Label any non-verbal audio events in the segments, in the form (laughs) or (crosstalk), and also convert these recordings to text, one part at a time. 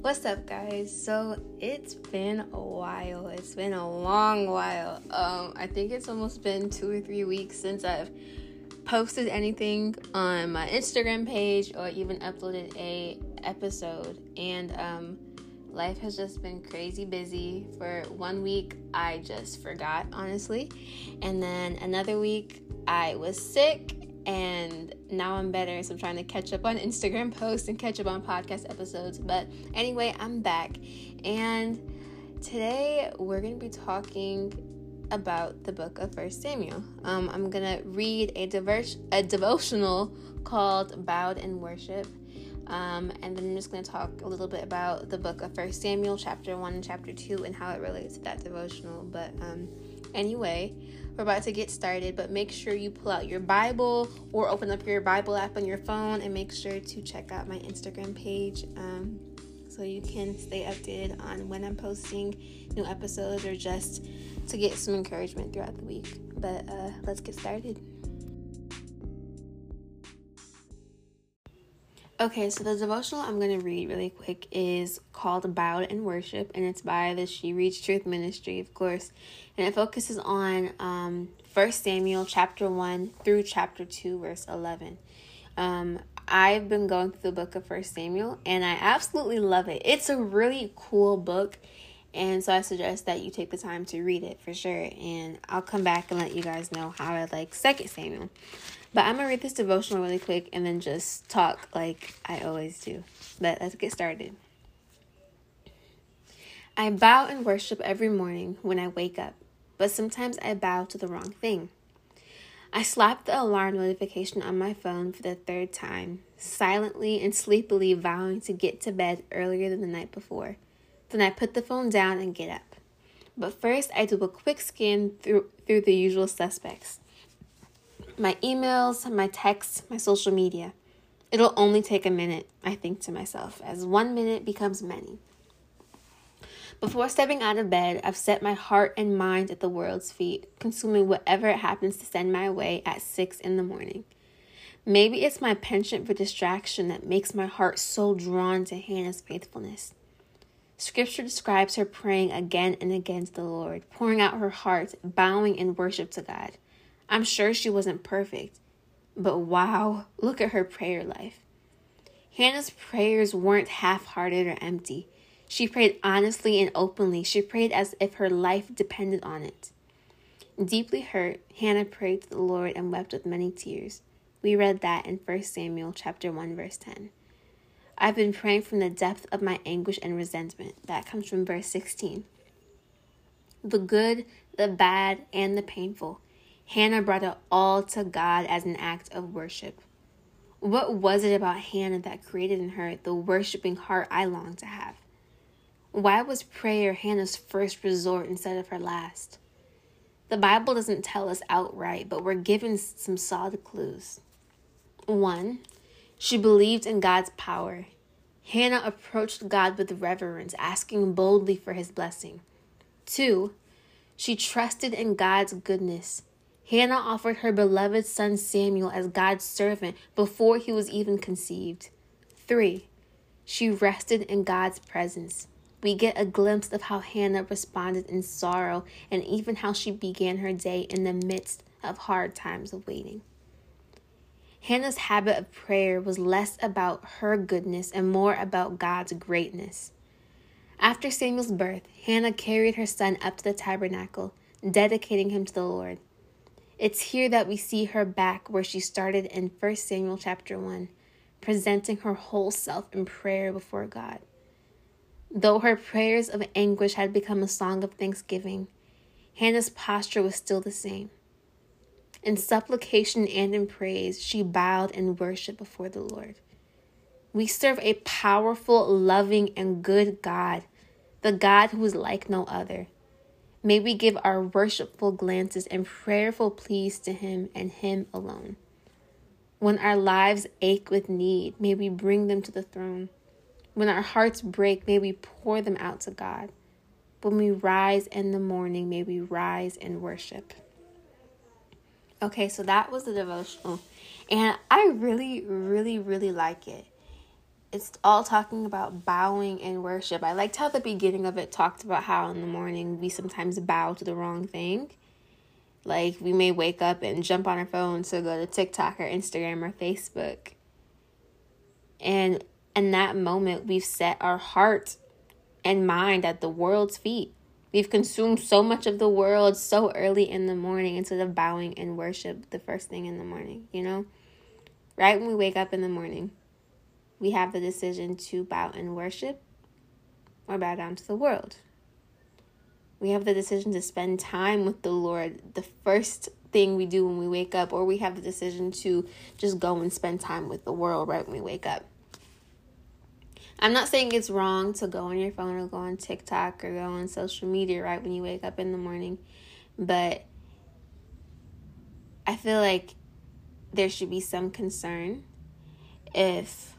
What's up, guys? So it's been a while. It's been a long while. Um, I think it's almost been two or three weeks since I've posted anything on my Instagram page or even uploaded a episode. And um, life has just been crazy busy. For one week, I just forgot, honestly, and then another week, I was sick and now I'm better. So I'm trying to catch up on Instagram posts and catch up on podcast episodes. But anyway, I'm back. And today we're going to be talking about the book of First Samuel. Um, I'm to read a, diverse, a devotional called Bowed in Worship. Um, and then I'm just going to talk a little bit about the book of First Samuel, chapter 1 and chapter 2, and how it relates to that devotional. But um, anyway, we're about to get started, but make sure you pull out your Bible or open up your Bible app on your phone and make sure to check out my Instagram page um, so you can stay updated on when I'm posting new episodes or just to get some encouragement throughout the week. But uh, let's get started. Okay, so the devotional I'm going to read really quick is called Bowed in Worship, and it's by the She Reads Truth Ministry, of course. And it focuses on um, 1 Samuel chapter 1 through chapter 2, verse 11. Um, I've been going through the book of 1 Samuel, and I absolutely love it. It's a really cool book, and so I suggest that you take the time to read it for sure. And I'll come back and let you guys know how I like 2 Samuel. But I'm gonna read this devotional really quick and then just talk like I always do. But let's get started. I bow and worship every morning when I wake up, but sometimes I bow to the wrong thing. I slap the alarm notification on my phone for the third time, silently and sleepily vowing to get to bed earlier than the night before. Then I put the phone down and get up. But first, I do a quick scan through, through the usual suspects my emails, my texts, my social media. It'll only take a minute, I think to myself, as one minute becomes many. Before stepping out of bed, I've set my heart and mind at the world's feet, consuming whatever it happens to send my way at 6 in the morning. Maybe it's my penchant for distraction that makes my heart so drawn to Hannah's faithfulness. Scripture describes her praying again and again to the Lord, pouring out her heart, bowing in worship to God. I'm sure she wasn't perfect, but wow, look at her prayer life. Hannah's prayers weren't half hearted or empty. She prayed honestly and openly. She prayed as if her life depended on it. Deeply hurt, Hannah prayed to the Lord and wept with many tears. We read that in 1 Samuel chapter 1 verse 10. I've been praying from the depth of my anguish and resentment. That comes from verse 16. The good, the bad, and the painful. Hannah brought it all to God as an act of worship. What was it about Hannah that created in her the worshiping heart I long to have? Why was prayer Hannah's first resort instead of her last? The Bible doesn't tell us outright, but we're given some solid clues. One, she believed in God's power. Hannah approached God with reverence, asking boldly for his blessing. Two, she trusted in God's goodness. Hannah offered her beloved son Samuel as God's servant before he was even conceived. 3. She rested in God's presence. We get a glimpse of how Hannah responded in sorrow and even how she began her day in the midst of hard times of waiting. Hannah's habit of prayer was less about her goodness and more about God's greatness. After Samuel's birth, Hannah carried her son up to the tabernacle, dedicating him to the Lord. It's here that we see her back where she started in 1 Samuel chapter 1, presenting her whole self in prayer before God. Though her prayers of anguish had become a song of thanksgiving, Hannah's posture was still the same. In supplication and in praise, she bowed in worship before the Lord. We serve a powerful, loving, and good God, the God who is like no other. May we give our worshipful glances and prayerful pleas to Him and Him alone. When our lives ache with need, may we bring them to the throne. When our hearts break, may we pour them out to God. When we rise in the morning, may we rise in worship. Okay, so that was the devotional. And I really, really, really like it. It's all talking about bowing and worship. I liked how the beginning of it talked about how in the morning we sometimes bow to the wrong thing. Like we may wake up and jump on our phone to go to TikTok or Instagram or Facebook. And in that moment, we've set our heart and mind at the world's feet. We've consumed so much of the world so early in the morning instead of bowing and worship the first thing in the morning, you know? Right when we wake up in the morning, we have the decision to bow and worship or bow down to the world. We have the decision to spend time with the Lord the first thing we do when we wake up, or we have the decision to just go and spend time with the world right when we wake up. I'm not saying it's wrong to go on your phone or go on TikTok or go on social media right when you wake up in the morning, but I feel like there should be some concern if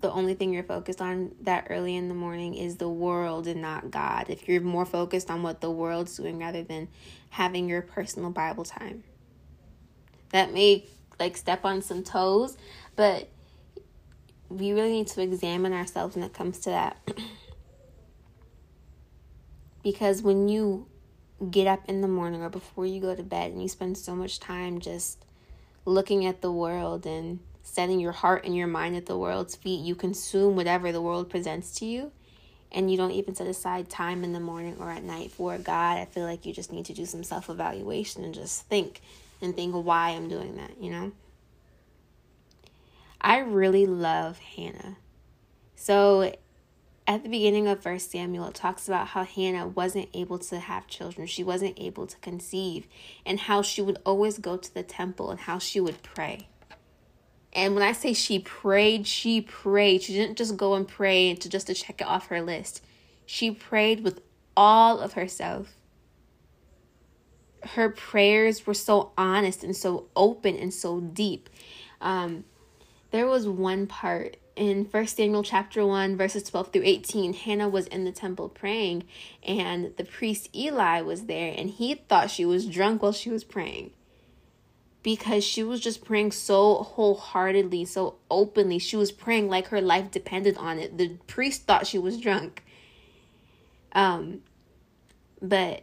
the only thing you're focused on that early in the morning is the world and not God. If you're more focused on what the world's doing rather than having your personal Bible time. That may like step on some toes, but we really need to examine ourselves when it comes to that. (clears throat) because when you get up in the morning or before you go to bed and you spend so much time just looking at the world and setting your heart and your mind at the world's feet, you consume whatever the world presents to you and you don't even set aside time in the morning or at night for God, I feel like you just need to do some self evaluation and just think and think why I'm doing that, you know? I really love Hannah. So at the beginning of First Samuel, it talks about how Hannah wasn't able to have children. She wasn't able to conceive, and how she would always go to the temple and how she would pray. And when I say she prayed, she prayed. She didn't just go and pray to just to check it off her list. She prayed with all of herself. Her prayers were so honest and so open and so deep. Um, there was one part in First Samuel chapter 1 verses 12 through 18 Hannah was in the temple praying and the priest Eli was there and he thought she was drunk while she was praying because she was just praying so wholeheartedly so openly she was praying like her life depended on it the priest thought she was drunk um but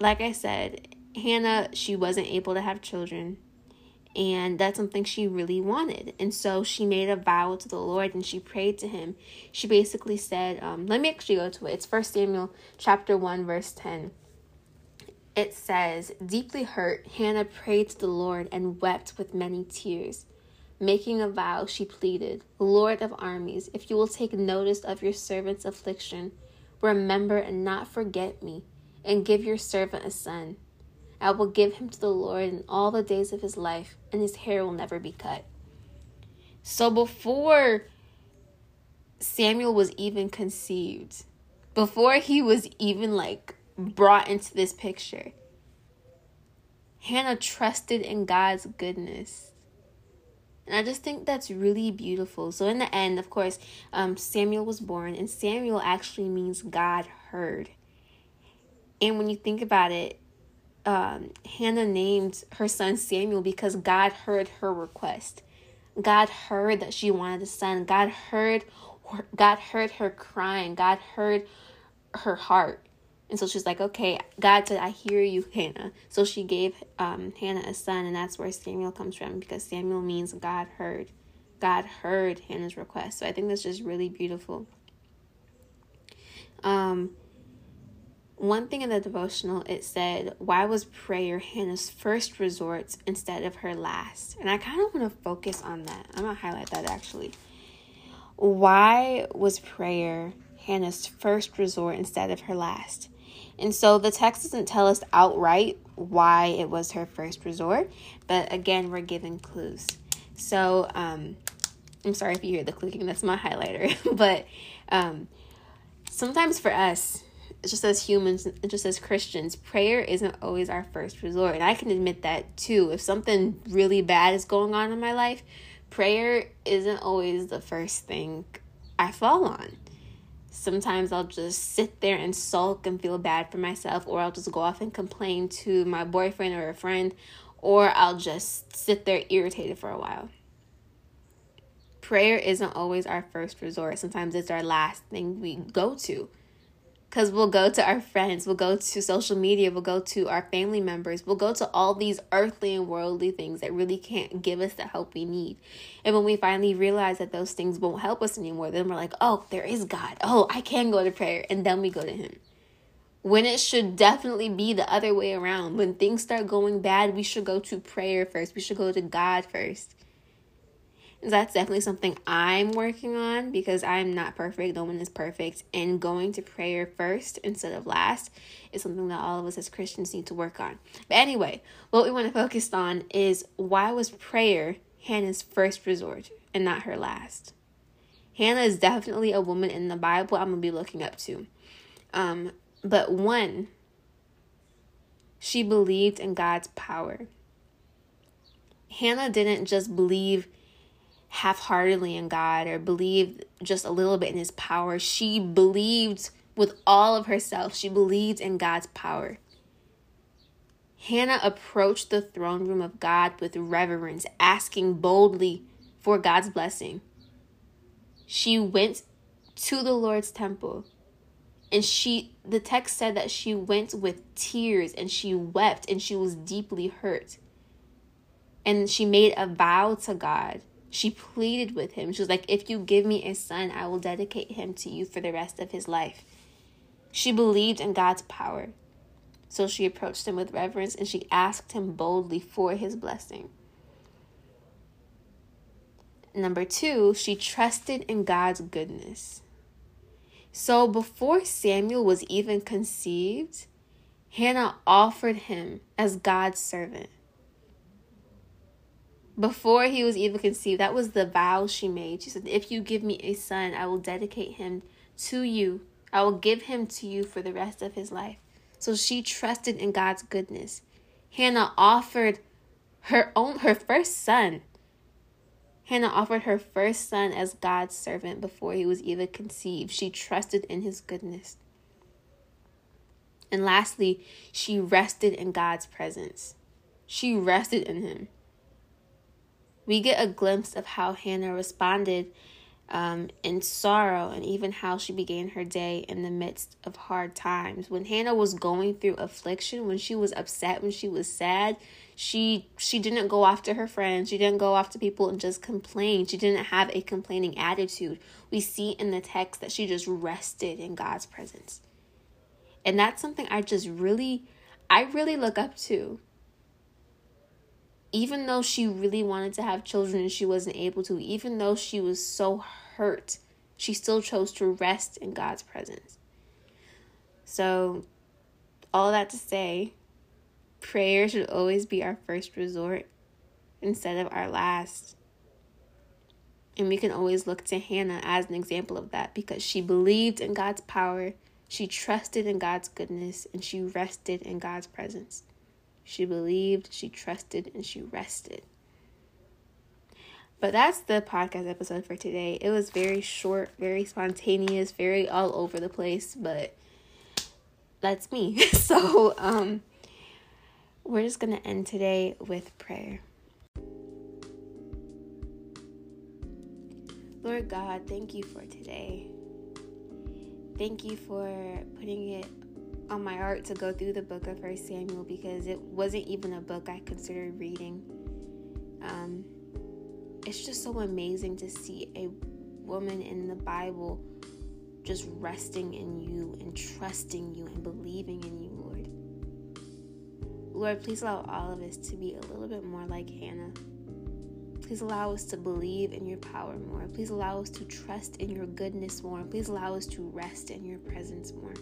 like I said Hannah she wasn't able to have children and that's something she really wanted. And so she made a vow to the Lord and she prayed to him. She basically said, um, let me actually go to it. It's First Samuel chapter 1, verse 10. It says, Deeply hurt, Hannah prayed to the Lord and wept with many tears. Making a vow, she pleaded, Lord of armies, if you will take notice of your servant's affliction, remember and not forget me, and give your servant a son I will give him to the Lord in all the days of his life, and his hair will never be cut. So before Samuel was even conceived, before he was even like brought into this picture, Hannah trusted in God's goodness. And I just think that's really beautiful. So, in the end, of course, um, Samuel was born, and Samuel actually means God heard. And when you think about it, um, Hannah named her son Samuel because God heard her request. God heard that she wanted a son. God heard God heard her crying. God heard her heart. And so she's like, okay, God said, I hear you, Hannah. So she gave um, Hannah a son, and that's where Samuel comes from because Samuel means God heard. God heard Hannah's request. So I think that's just really beautiful. Um, one thing in the devotional, it said, Why was prayer Hannah's first resort instead of her last? And I kind of want to focus on that. I'm going to highlight that actually. Why was prayer Hannah's first resort instead of her last? And so the text doesn't tell us outright why it was her first resort, but again, we're given clues. So, um, I'm sorry if you hear the clicking, that's my highlighter. (laughs) but um, sometimes for us, just as humans, just as Christians, prayer isn't always our first resort. And I can admit that too. If something really bad is going on in my life, prayer isn't always the first thing I fall on. Sometimes I'll just sit there and sulk and feel bad for myself, or I'll just go off and complain to my boyfriend or a friend, or I'll just sit there irritated for a while. prayer isn't always our first resort. Sometimes it's our last thing we go to. Because we'll go to our friends, we'll go to social media, we'll go to our family members, we'll go to all these earthly and worldly things that really can't give us the help we need. And when we finally realize that those things won't help us anymore, then we're like, oh, there is God. Oh, I can go to prayer. And then we go to Him. When it should definitely be the other way around. When things start going bad, we should go to prayer first, we should go to God first that's definitely something I'm working on because I'm not perfect. No one is perfect. And going to prayer first instead of last is something that all of us as Christians need to work on. But anyway, what we want to focus on is why was prayer Hannah's first resort and not her last? Hannah is definitely a woman in the Bible I'm going to be looking up to. Um, but one, she believed in God's power. Hannah didn't just believe half heartedly in God or believed just a little bit in his power. She believed with all of herself, she believed in God's power. Hannah approached the throne room of God with reverence, asking boldly for God's blessing. She went to the Lord's temple and she the text said that she went with tears and she wept and she was deeply hurt. And she made a vow to God she pleaded with him. She was like, If you give me a son, I will dedicate him to you for the rest of his life. She believed in God's power. So she approached him with reverence and she asked him boldly for his blessing. Number two, she trusted in God's goodness. So before Samuel was even conceived, Hannah offered him as God's servant before he was even conceived. That was the vow she made. She said, If you give me a son, I will dedicate him to you. I will give him to you for the rest of his life. So she trusted in God's goodness. Hannah offered her own her first son. Hannah offered her first son as God's servant before he was even conceived. She trusted in his goodness. And lastly, she rested in God's presence. She rested in him we get a glimpse of how Hannah responded um, in sorrow and even how she began her day in the midst of hard times. When Hannah was going through affliction, when she was upset, when she was sad, she she didn't go after her friends. She didn't go after people and just complain. She didn't have a complaining attitude. We see in the text that she just rested in God's presence. And that's something I just really I really look up to even though she really wanted to have children and she wasn't able to, even though she was so hurt, she still chose to rest in God's presence. So, all that to say, prayer should always be our first resort instead of our last. And we can always look to Hannah as an example of that because she believed in God's power, she trusted in God's goodness, and she rested in God's presence. She believed, she trusted, and she rested. But that's the podcast episode for today. It was very short, very spontaneous, very all over the place, but that's me. (laughs) so, um we're just going to end today with prayer. Lord God, thank you for today. Thank you for putting it on my heart to go through the book of First Samuel because it wasn't even a book I considered reading. Um, it's just so amazing to see a woman in the Bible just resting in you and trusting you and believing in you, Lord. Lord, please allow all of us to be a little bit more like Hannah. Please allow us to believe in your power more. Please allow us to trust in your goodness more. Please allow us to rest in your presence more.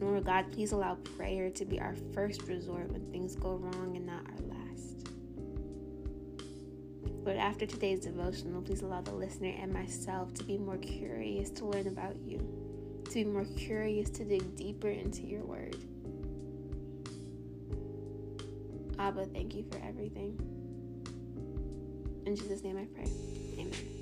Lord God, please allow prayer to be our first resort when things go wrong and not our last. Lord, after today's devotional, please allow the listener and myself to be more curious to learn about you, to be more curious to dig deeper into your word. Abba, thank you for everything. In Jesus' name I pray. Amen.